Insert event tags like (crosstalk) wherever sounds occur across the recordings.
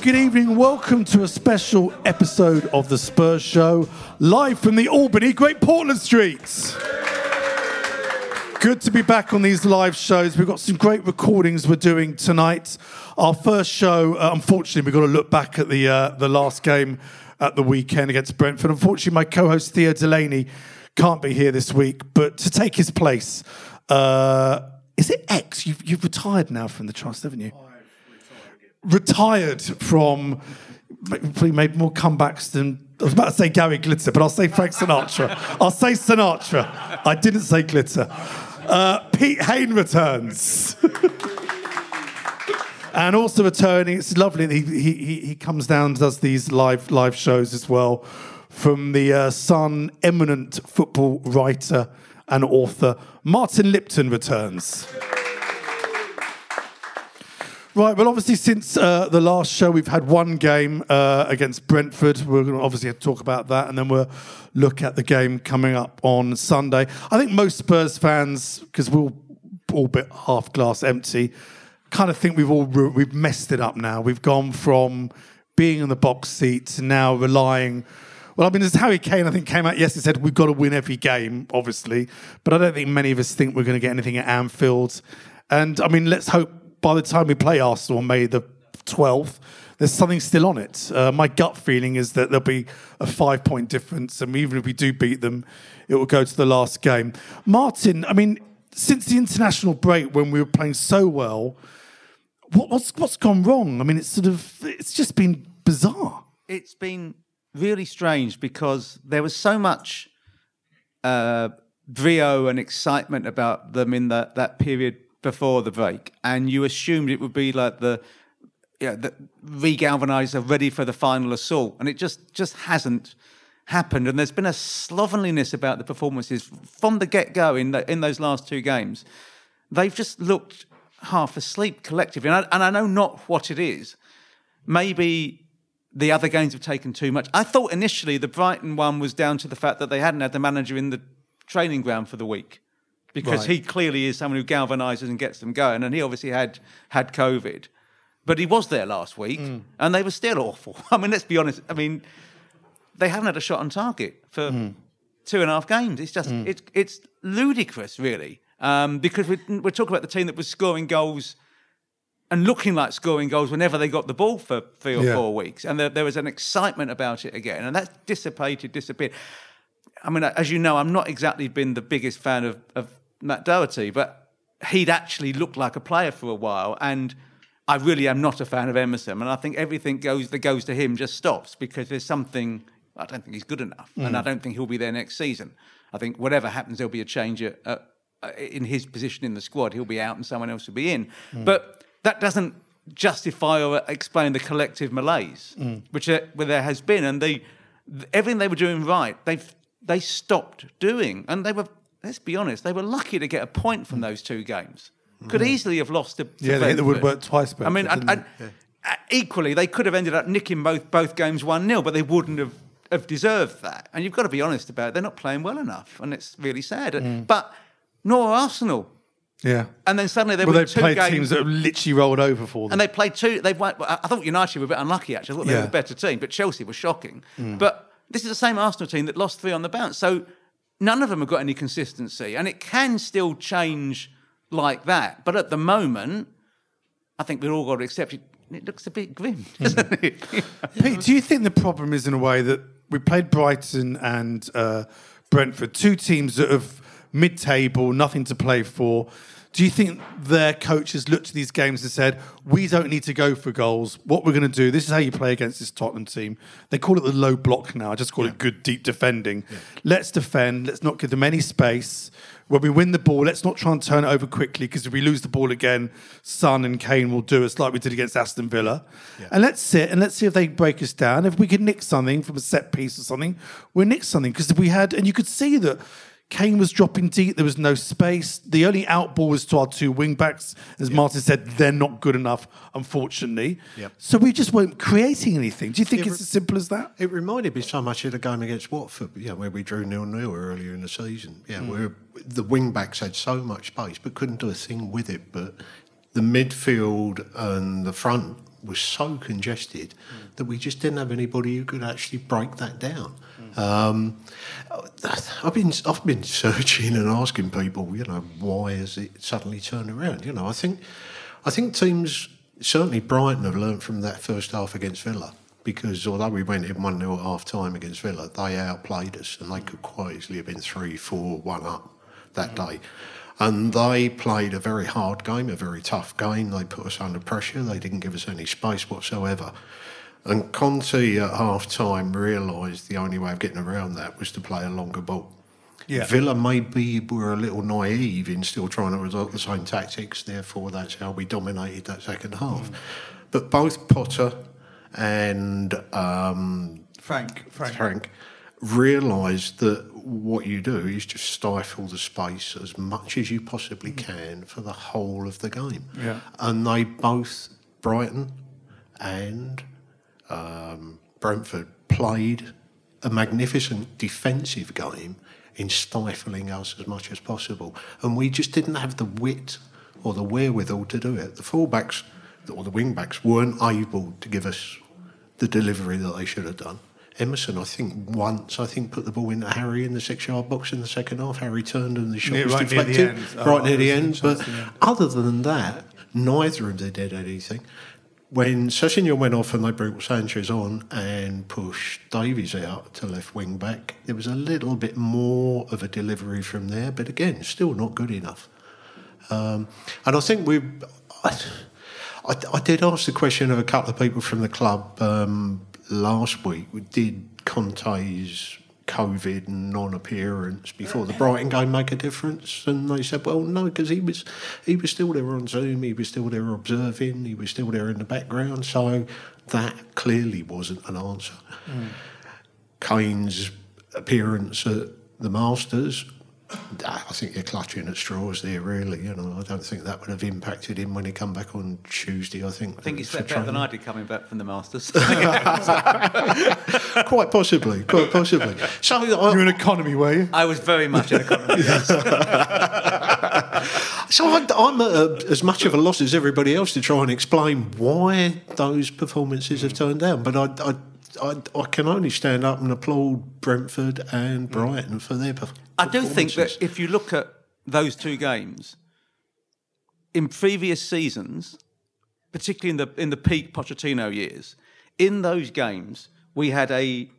Good evening. Welcome to a special episode of the Spurs Show, live from the Albany Great Portland Streets. Good to be back on these live shows. We've got some great recordings we're doing tonight. Our first show, uh, unfortunately, we've got to look back at the uh, the last game at the weekend against Brentford. Unfortunately, my co-host Theo Delaney can't be here this week, but to take his place, uh, is it X? You've, you've retired now from the trust, haven't you? Retired from probably made more comebacks than I was about to say Gary Glitter, but I'll say Frank Sinatra. I'll say Sinatra. I didn't say Glitter. Uh, Pete Haine returns. (laughs) and also returning, it's lovely that he, he, he comes down and does these live live shows as well. From the uh, Sun, eminent football writer and author, Martin Lipton returns. Right, well, obviously, since uh, the last show, we've had one game uh, against Brentford. We're going to obviously talk about that, and then we'll look at the game coming up on Sunday. I think most Spurs fans, because we're all, all bit half glass empty, kind of think we've all we've messed it up now. We've gone from being in the box seat to now relying. Well, I mean, as Harry Kane, I think, came out yesterday said we've got to win every game, obviously, but I don't think many of us think we're going to get anything at Anfield. And I mean, let's hope by the time we play Arsenal on May the 12th, there's something still on it. Uh, my gut feeling is that there'll be a five point difference, and even if we do beat them, it will go to the last game. Martin, I mean, since the international break when we were playing so well, what, what's what's gone wrong? I mean, it's sort of it's just been bizarre. It's been really strange because there was so much uh, and excitement about them in that that period before the break, and you assumed it would be like the yeah, the regalvanizer ready for the final assault, and it just just hasn't happened. And there's been a slovenliness about the performances from the get go in the, in those last two games. They've just looked half asleep collectively, and I, and I know not what it is. Maybe the other games have taken too much. I thought initially the Brighton one was down to the fact that they hadn't had the manager in the training ground for the week because right. he clearly is someone who galvanizes and gets them going. And he obviously had had COVID, but he was there last week, mm. and they were still awful. (laughs) I mean, let's be honest. I mean, they haven't had a shot on target for mm. two and a half games. It's just mm. it's it's ludicrous, really, um, because we're, we're talking about the team that was scoring goals. And looking like scoring goals whenever they got the ball for three or yeah. four weeks, and there, there was an excitement about it again, and that's dissipated, disappeared. I mean, as you know, I'm not exactly been the biggest fan of, of Matt Doherty, but he'd actually looked like a player for a while. And I really am not a fan of Emerson. And I think everything goes that goes to him just stops because there's something, I don't think he's good enough. Mm. And I don't think he'll be there next season. I think whatever happens, there'll be a change at, uh, in his position in the squad. He'll be out and someone else will be in. Mm. But that doesn't justify or explain the collective malaise, mm. which uh, where there has been. And they, everything they were doing right, they've they stopped doing. And they were let's be honest, they were lucky to get a point from those two games. Could mm. easily have lost to, to yeah, they hit the woodwork twice. I mean, yeah. equally, they could have ended up nicking both both games one 0 but they wouldn't have have deserved that. And you've got to be honest about it; they're not playing well enough, and it's really sad. Mm. But nor Arsenal. Yeah. And then suddenly they well, were two played games. teams that have literally rolled over for them. and they played two. They've won. I thought United were a bit unlucky actually. I thought they were Yeah. the better team, but Chelsea was shocking. But this is the same Arsenal team that lost three on the bounce. So none of them have got any consistency, and it can still change like that. But at the moment, I think we've all got to accept it. It looks a bit grim, (laughs) doesn't it? Pete, do you think the problem is in a way that we played Brighton and uh, Brentford, two teams that have mid-table, nothing to play for? Do you think their coaches looked at these games and said, "We don't need to go for goals. What we're going to do. This is how you play against this Tottenham team. They call it the low block now. I just call it good deep defending. Let's defend. Let's not give them any space. When we win the ball, let's not try and turn it over quickly because if we lose the ball again, Son and Kane will do us like we did against Aston Villa. And let's sit and let's see if they break us down. If we can nick something from a set piece or something, we'll nick something. Because we had, and you could see that Kane was dropping deep. There was no space. The only out ball was to our two wing backs. As Martin said, they're not good enough, unfortunately. Yep. So we just weren't creating anything. Do you think Yeah, it's as simple as that? It reminded me so much of the game against Watford, yeah, where we drew nil nil earlier in the season. Yeah, hmm. where the wing backs had so much space but couldn't do a thing with it. But the midfield and the front was so congested hmm. that we just didn't have anybody who could actually break that down. Um, I've been I've been searching and asking people, you know, why has it suddenly turned around? You know, I think I think teams certainly Brighton have learned from that first half against Villa because although we went in one 0 at half time against Villa, they outplayed us and they could quite easily have been three, four, one up that day. And they played a very hard game, a very tough game. They put us under pressure. They didn't give us any space whatsoever. And Conte at half time realised the only way of getting around that was to play a longer ball. Yeah. Villa maybe were a little naive in still trying to result the same tactics, therefore that's how we dominated that second half. But both Potter and um, Frank. Frank, realised that what you do is just stifle the space as much as you possibly can for the whole of the game. Yeah. And they both, Brighton and um, Brentford, played a magnificent defensive game in stifling us as much as possible. And we just didn't have the wit or the wherewithal to do it. The fullbacks or the wingbacks weren't able to give us the delivery that they should have done. Emerson, I think, once, I think, put the ball into Harry in the six yard box in the second half. Harry turned and the shot Yeah, was right near the deflected. Oh, right near the end. But chance, yeah. other than that, neither of them did anything. When Sessegnon went off and they brought Sanchez on and pushed Davies out to left wing back, there was a little bit more of a delivery from there, but again, still not good enough. Um, and I think we, I, I, I did ask the question of a couple of people from the club um, last week. Did Conte's COVID and non-appearance before the Brighton game make a difference? And they said, well, no, because he was he was still there on Zoom. He was still there observing. He was still there in the background. So that clearly wasn't an answer. Mm. Kane's appearance at the Masters, I think you're clutching at straws there, really. You know, I don't think that would have impacted him when he come back on Tuesday. I think. I think he slept better than. I did coming back from the Masters. (laughs) (laughs) Quite possibly, quite possibly. So You're in economy, were you? I was very much in economy. (laughs) So I, I'm a, as much of a loss as everybody else to try and explain why those performances have turned down. But I, I, I, I can only stand up and applaud Brentford and mm. Brighton for their perf- I do think that if you look at those two games in previous seasons, particularly in the in the peak Pochettino years, in those games we had a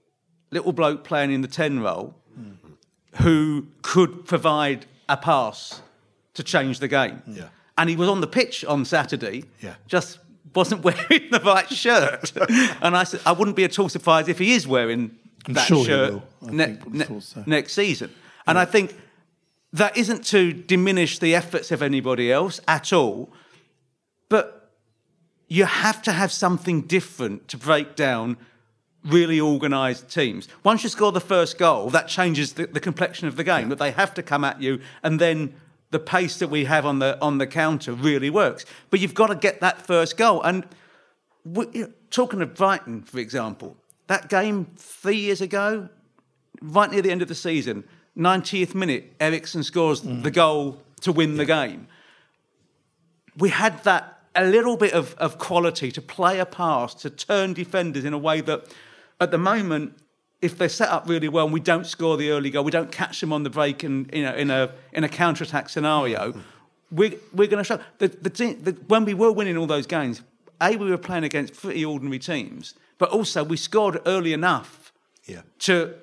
little bloke playing in the ten role mm-hmm. who could provide a pass to change the game. Yeah. And he was on the pitch on Saturday. Yeah. Just wasn't (laughs) wearing the right shirt. (laughs) and I said I wouldn't be at all surprised if he is wearing I'm that sure shirt ne- ne- so. next season. And I think that isn't to diminish the efforts of anybody else at all, but you have to have something different to break down really organised teams. Once you score the first goal, that changes the, the complexion of the game. That they have to come at you, and then the pace that we have on the on the counter really works. But you've got to get that first goal. And we, you know, talking of Brighton, for example, that game three years ago, right near the end of the season, 90th minute, Eriksen scores mm. the goal to win the game. we had that a little bit of, of quality to play a pass, to turn defenders in a way that at the moment, if they're set up really well and we don't score the early goal, we don't catch them on the break and you know in a in a counter attack scenario, we we're going to show the, the, the when we were winning all those games. A, we were playing against pretty ordinary teams, but also we scored early enough Yeah. to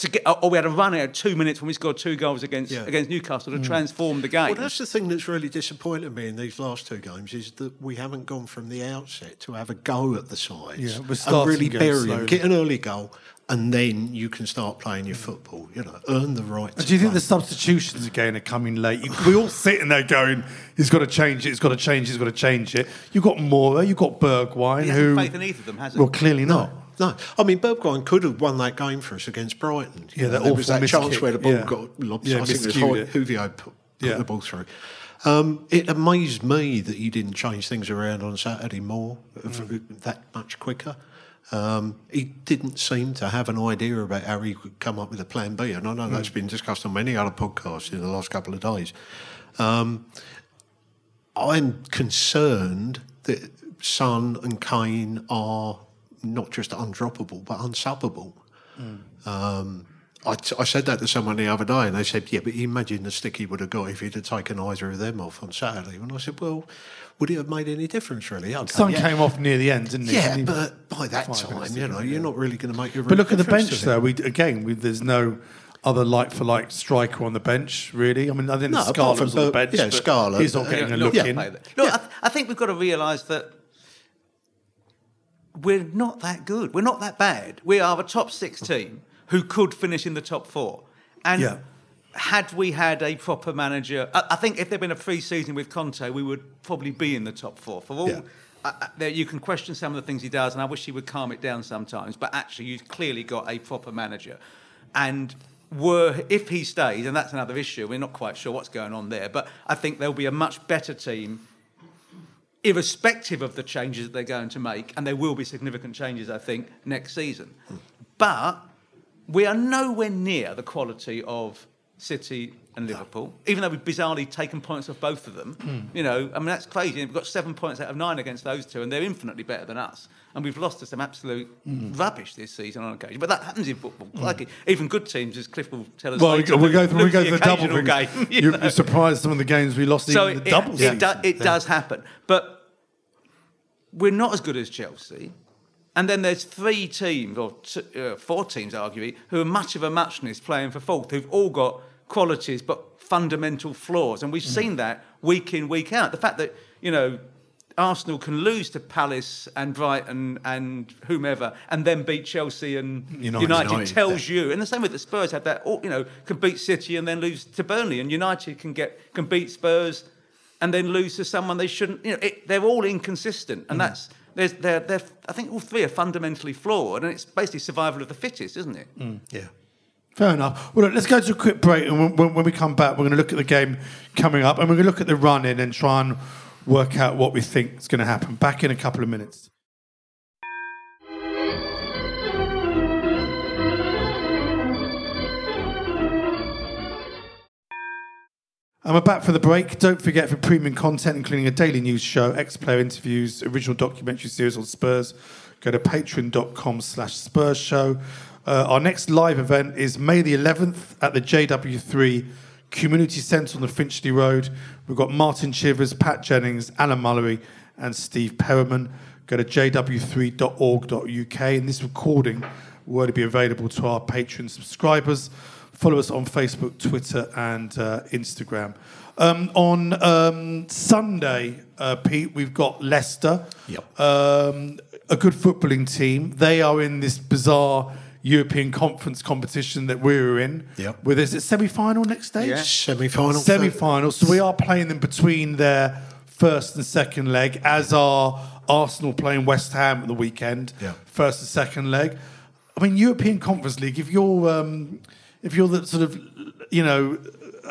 to get. Or we had a run out of two minutes when we scored two goals against Yeah. against Newcastle to mm. transform the game. Well, that's the thing that's really disappointed me in these last two games is that we haven't gone from the outset to have a go at the sides Yeah, and really bury them, get an early goal, and then you can start playing your football. You know, earn the right. To Do you think play. the substitutions again are coming late? You- We all sitting there going, "He's got to change it. He's got to change. it, He's got to change it." You've got Moura. You've got Bergwijn. He hasn't who faith in either of them, has he? Well, clearly not. No, I mean Bergwijn could have won that game for us against Brighton. Yeah, that there was that chance kick. where the ball Yeah. got lobbed. Yeah, I think it was. Hovio put, put Yeah. the ball through. Um, it amazed me that you didn't change things around on Saturday more, Mm. that much quicker. Um, he didn't seem to have an idea about how he could come up with a plan B, and I know that's been discussed on many other podcasts in the last couple of days. Um, I'm concerned that Son and Kane are not just undroppable but unsubbable. Um, I, I said that to someone the other day, and they said, "Yeah, but imagine the stick he would have got if he'd have taken either of them off on Saturday." And I said, "Well, would it have made any difference, really?" Okay, Son yeah. came off near the end, didn't it? Yeah, Didn't but by that time, you know, yeah. you're not really going to make a. But look at the bench, to though. We again, we, there's no other like for like striker on the bench, really. I mean, I think No, apart Scarlett from was on the bench. yeah, Scarlett, He's not uh, getting a look yeah. in. Look, I, th- I think we've got to realise that we're not that good. We're not that bad. We are a top six team who could finish in the top four. And Yeah. had we had a proper manager, I, I think if there'd been a free season with Conte, we would probably be in the top four. For all, Yeah. uh, there, you can question some of the things he does, and I wish he would calm it down sometimes. But actually, you've clearly got a proper manager, and were if he stays, and that's another issue. We're not quite sure what's going on there, but I think there'll be a much better team irrespective of the changes that they're going to make, and there will be significant changes, I think, next season. But we are nowhere near the quality of City and Liverpool, even though we've bizarrely taken points off both of them. Hmm. You know, I mean, that's crazy. We've got seven points out of nine against those two, and they're infinitely better than us. And we've lost to some absolute hmm. rubbish this season on occasion. But that happens in football. Hmm. Like even good teams, as Cliff will tell us Well, later, we go through, we go through the double occasional thing. game. (laughs) you You're, know. you're surprised some of the games we lost So even it, the double. it, season. do- it does happen. But we're not as good as Chelsea. And then there's three teams, or t- uh, four teams, arguably, who are much of a muchness playing for fourth, who've all got qualities but fundamental flaws. And we've mm. seen that week in, week out. The fact that, you know, Arsenal can lose to Palace and Brighton and whomever, and then beat Chelsea and United. United, United, tells you. In the same way that Spurs had that, or, you know, can beat City and then lose to Burnley, and United can get can beat Spurs and then lose to someone they shouldn't. You know, it, they're all inconsistent, and mm. that's there's they're, they're I think all three are fundamentally flawed, and it's basically survival of the fittest, isn't it? Mm, yeah. Fair enough. Well, look, let's go to a quick break, and when- when, we come back, we're going to look at the game coming up, and we're going to look at the run in and try and work out what we think is going to happen. Back in a couple of minutes. And we're back for the break. Don't forget for premium content, including a daily news show, ex-player interviews, original documentary series on Spurs, go to patreon.com slash Spurs show. Uh, our next live event is May the 11th at the JW3 Community Centre on the Finchley Road. We've got Martin Chivers, Pat Jennings, Alan Mullery and Steve Perryman. Go to jw3.org.uk and this recording will only be available to our Patreon subscribers. Follow us on Facebook, Twitter, and uh, Instagram. Um, on um, Sunday, uh, Pete, we've got Leicester, Yep. um, a good footballing team. They are in this bizarre European Conference competition that we were in. Yep. With is it semi-final next stage? Yeah. Semi-final. Semi-final. So we are playing them between their first and second leg, as are Arsenal playing West Ham at the weekend. Yeah. First and second leg. I mean, European Conference League. If you're, um, if you're the sort of, you know,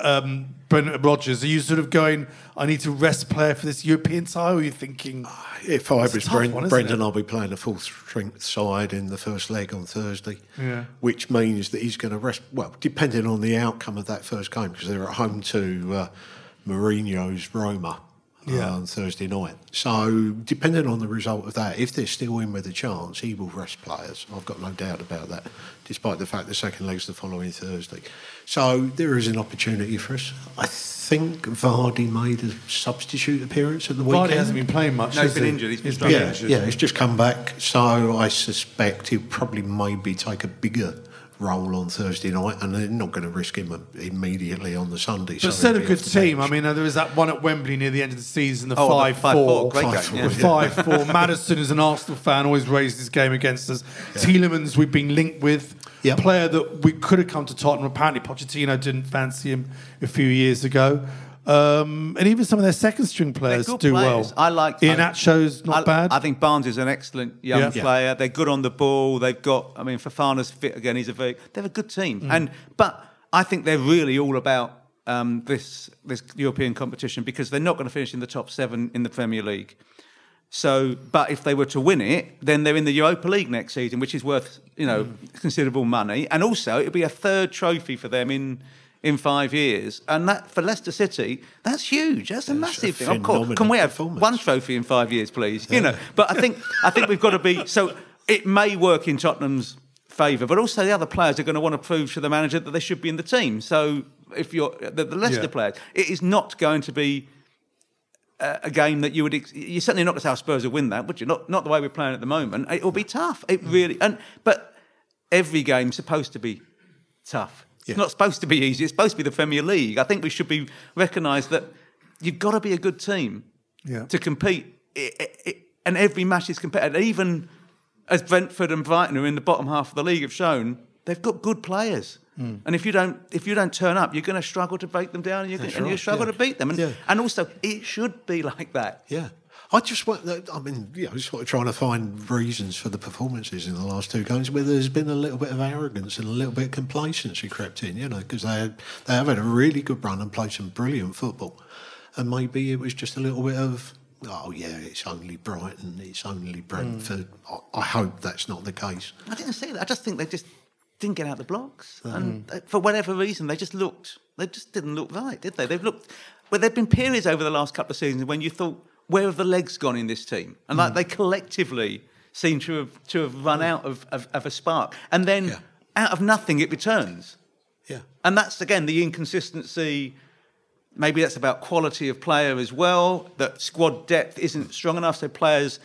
um, Brendan Rodgers, are you sort of going? I need to rest player for this European tie. Or are you thinking? If I was Bren- one, Brendan, it? I'll be playing a full strength side in the first leg on Thursday. Yeah. Which means that he's going to rest, well, depending on the outcome of that first game, because they're at home to uh, Mourinho's Roma. Yeah. on Thursday night. So, depending on the result of that, if they're still in with a chance, he will rest players. I've got no doubt about that, despite the fact the second leg's the following Thursday. So, there is an opportunity for us. I think Vardy made a substitute appearance at the weekend. Vardy hasn't been playing much. No, he's has been he? injured. He's been He's struggling. Yeah, injured. yeah, he's just come back. So I suspect he'll probably maybe take a bigger role on Thursday night, and they're not going to risk him immediately on the Sunday. But so still a good off the team. I mean, there was that one at Wembley near the end of the season, the Oh, the 5 5-4, 4. great Five-four, game. The Yeah. 5 4. Maddison, as an Arsenal fan, always raised his game against us. Tielemans, we've been linked with. Yep. Player that we could have come to Tottenham. Apparently, Pochettino didn't fancy him a few years ago. Um, and even some of their second string players do players. well. I like- Iheanacho's not I, bad. I think Barnes is an excellent young Yeah. Player. They're good on the ball. They've got. I mean, Fofana's fit again. He's a very. They're a good team. Mm. And but I think they're really all about um, this this European competition because they're not going to finish in the top seven in the Premier League. So, but if they were to win it, then they're in the Europa League next season, which is worth you know Mm. considerable money, and also it'll be a third trophy for them in in five years. And that for Leicester City, that's huge. That's a massive thing. Of course, can we have one trophy in five years, please? You know, but I think I think we've got to be so. It may work in Tottenham's favour, but also the other players are going to want to prove to the manager that they should be in the team. So if you're the, the Leicester Yeah. players, it is not going to be a, a game that you would. Ex- you're certainly not going to say "Oh, Spurs will win that, would you? Not not the way we're playing at the moment. It will be tough. It really and but every game's supposed to be tough. Yeah. It's not supposed to be easy. It's supposed to be the Premier League. I think we should be recognised that you've got to be a good team Yeah. to compete. It, it, it, and every match is competitive. Even as Brentford and Brighton are in the bottom half of the league have shown, they've got good players. Hmm. And if you don't, if you don't turn up, you're going to struggle to break them down, and, you're, and you struggle yeah. to beat them. And, Yeah. and also, it should be (laughs) like that. Yeah. I just want, I mean, you know, sort of trying to find reasons for the performances in the last two games where there's been a little bit of arrogance and a little bit of complacency crept in, you know, because they, they have had a really good run and played some brilliant football. And maybe it was just a little bit of, oh, yeah, it's only Brighton, it's only Brentford. Hmm. I, I hope that's not the case. I didn't say that. I just think they just didn't get out the blocks, mm-hmm. and uh, for whatever reason, they just looked. They just didn't look right, did they? They've looked. Well, there've been periods over the last couple of seasons when you thought, where have the legs gone in this team? And like hmm. they collectively seem to have to have run out of, of, of a spark, and then Yeah. out of nothing it returns. Yeah. And that's again the inconsistency. Maybe that's about quality of player as well. That squad depth isn't strong enough, so players.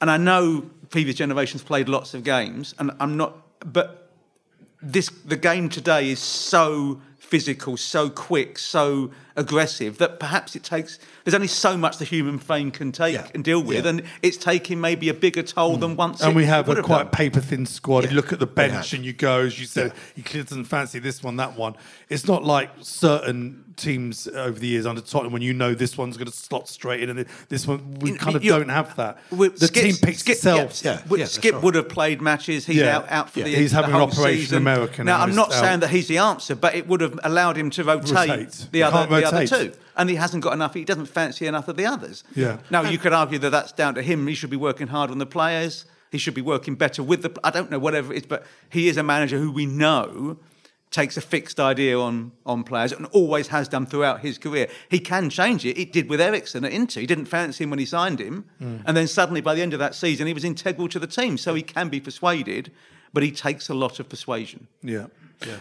And I know previous generations played lots of games, and I'm not. But this the game today is so physical, so quick, so aggressive that perhaps it takes. There's only so much the human frame can take Yeah. and deal with, Yeah. and it's taking maybe a bigger toll than mm. once. and we have a quite paper thin squad. You look at the bench and you go, as you said, he clearly doesn't fancy this one, that one. It's not like certain teams over the years under Tottenham when you know this one's going to slot straight in, and this one we You- kind of don't have that. The Skipp- team picks Skipp, itself. Yeah, Yeah, yeah, Skipp right. would have played matches. He's Yeah. out, out for Yeah. the He's the having an operation season. America Now, I'm not out. saying that he's the answer, but it would have allowed him to rotate, Rotate. the You other the other rotate. two, and he hasn't got enough. He doesn't fancy enough of the others. Yeah. Now you could argue that that's down to him. He should be working hard on the players. He should be working better with the. I don't know whatever it is, but he is a manager who we know takes a fixed idea on on players and always has done throughout his career. He can change it. It did with Eriksen at Inter. He didn't fancy him when he signed him, Mm. and then suddenly by the end of that season, he was integral to the team. So he can be persuaded, but he takes a lot of persuasion. Yeah.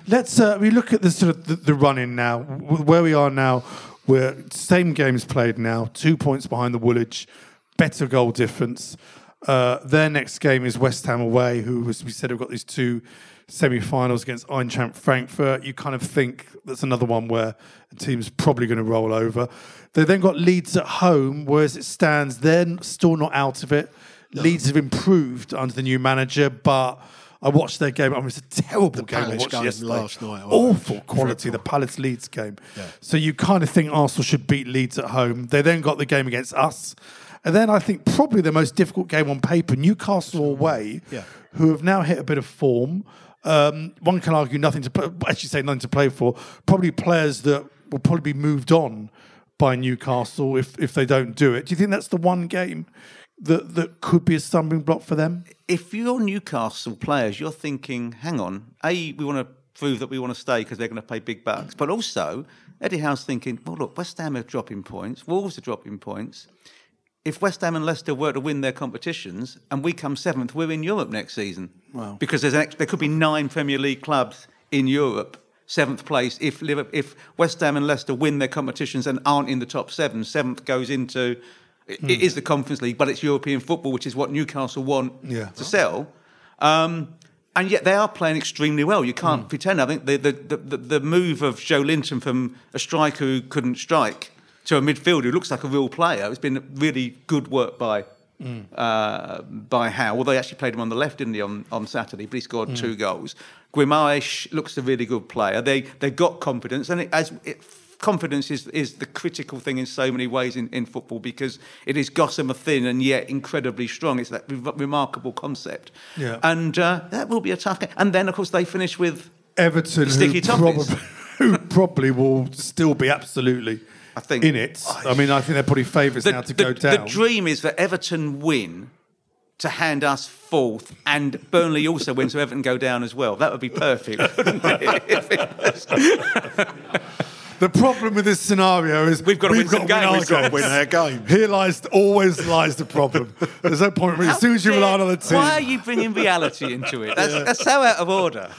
Let's uh, we look at the sort of the, the run in now. W- Where we are now, we're same games played now, two points behind the Woolwich, better goal difference. Uh, their next game is West Ham away, who, as we said, have got these two semi-finals against Eintracht Frankfurt. You kind of think that's another one where the team's probably going to roll over. They then got Leeds at home, whereas it stands, they're still not out of it. Leeds have improved under the new manager, but I watched their game. I mean, it's a terrible game I Palace watched game yesterday. last night, Awful quality, the. Palace Leeds game. Yeah. So you kind of think Arsenal should beat Leeds at home. They then got the game against us. And then I think probably the most difficult game on paper, Newcastle away, Yeah. who have now hit a bit of form. Um, one can argue nothing to play, actually say nothing to play for. Probably players that will probably be moved on by Newcastle if if they don't do it. Do you think that's the one game that that could be a stumbling block for them? if you're Newcastle players, you're thinking, hang on, A, we want to prove that we want to stay because they're going to pay big bucks. But also, Eddie Howe's thinking, well, look, West Ham are dropping points, Wolves are dropping points. If West Ham and Leicester were to win their competitions and we come seventh, we're in Europe next season. Wow. Because there's an ex- there could be nine Premier League clubs in Europe, seventh place. If, if West Ham and Leicester win their competitions and aren't in the top seven, seventh goes into. It, it is the Conference League, but it's European football, which is what Newcastle want Yeah. to sell. Um, and yet they are playing extremely well. You Hmm. can't pretend. I think the, the, the, the, move of Joelinton from a striker who couldn't strike to a midfielder who looks like a real player, it's been really good work by Hmm. uh, by Howe. Although he actually played him on the left, didn't he, on, on Saturday? But he scored Hmm. two goals. Guimaraes looks a really good player. They they got confidence, and it, as it, confidence is is the critical thing in so many ways in, in football because it is gossamer thin and yet incredibly strong. It's that re- remarkable concept. Yeah. And uh, that will be a tough game. And then, of course, they finish with Everton, Sticky who toffees. probably, (laughs) who probably will still be absolutely I think- in it. I mean, I think they're probably favourites now to go down. The dream is that Everton win to hand us fourth, and Burnley also win, so Everton go down as well. That would be perfect. (laughs) (laughs) wouldn't it? If it was- The problem with this scenario is We've got to win some got games. our We've got to win our game. Here lies always lies the problem. There's no point really. As soon as you How rely on dare- the team, Why are you bringing reality into it? That's, that's so out of order.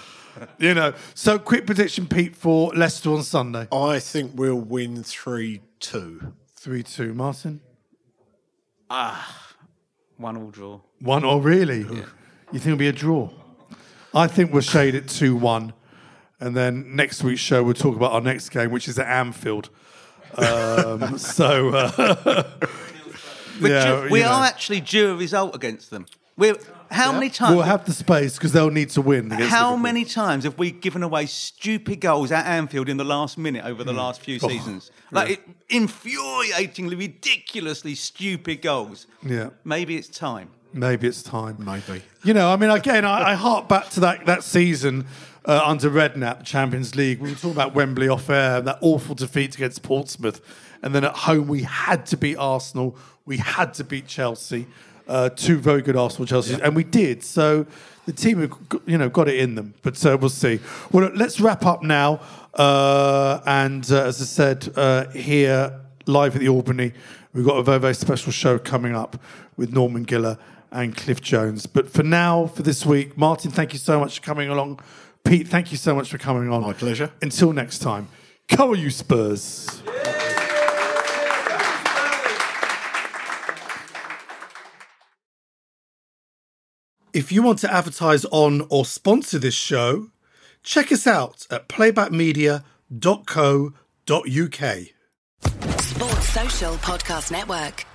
you know. So, quick prediction, Pete, for Leicester on Sunday. I think we'll win 3 2. Three two. Martin. Ah, one all draw. One or really? You think it'll be a draw? I think we'll shade it two one, and then next week's show we'll talk about our next game, which is at Anfield. Um, (laughs) so uh, But (laughs) Yeah, ju- we you know. are actually due a result against them. We're, how many times? we'll have the space because they'll need to win. against How Liverpool. many times have we given away stupid goals at Anfield in the last minute over the Hmm. last few Oh, seasons? Like it, infuriatingly, ridiculously stupid goals. Yeah. Maybe it's time. Maybe it's time. Maybe. You know, I mean, again, I, I hark back to that that season uh, under Redknapp, Champions League. We were talking about Wembley off air, that awful defeat against Portsmouth, and then at home we had to beat Arsenal, we had to beat Chelsea, uh, two very good Arsenal Chelsea, and we did. So the team, have got- you know, got it in them. But uh, we'll see. Well, let's wrap up now. Uh, and uh, as I said, uh, here live at the Albany, we've got a very very special show coming up with Norman Giller and Cliff Jones. But for now, for this week, Martin, thank you so much for coming along. Pete, thank you so much for coming on. My pleasure. Until next time, come on, you Spurs. If you want to advertise on or sponsor this show, check us out at playbackmedia.co.uk. Sports Social Podcast Network.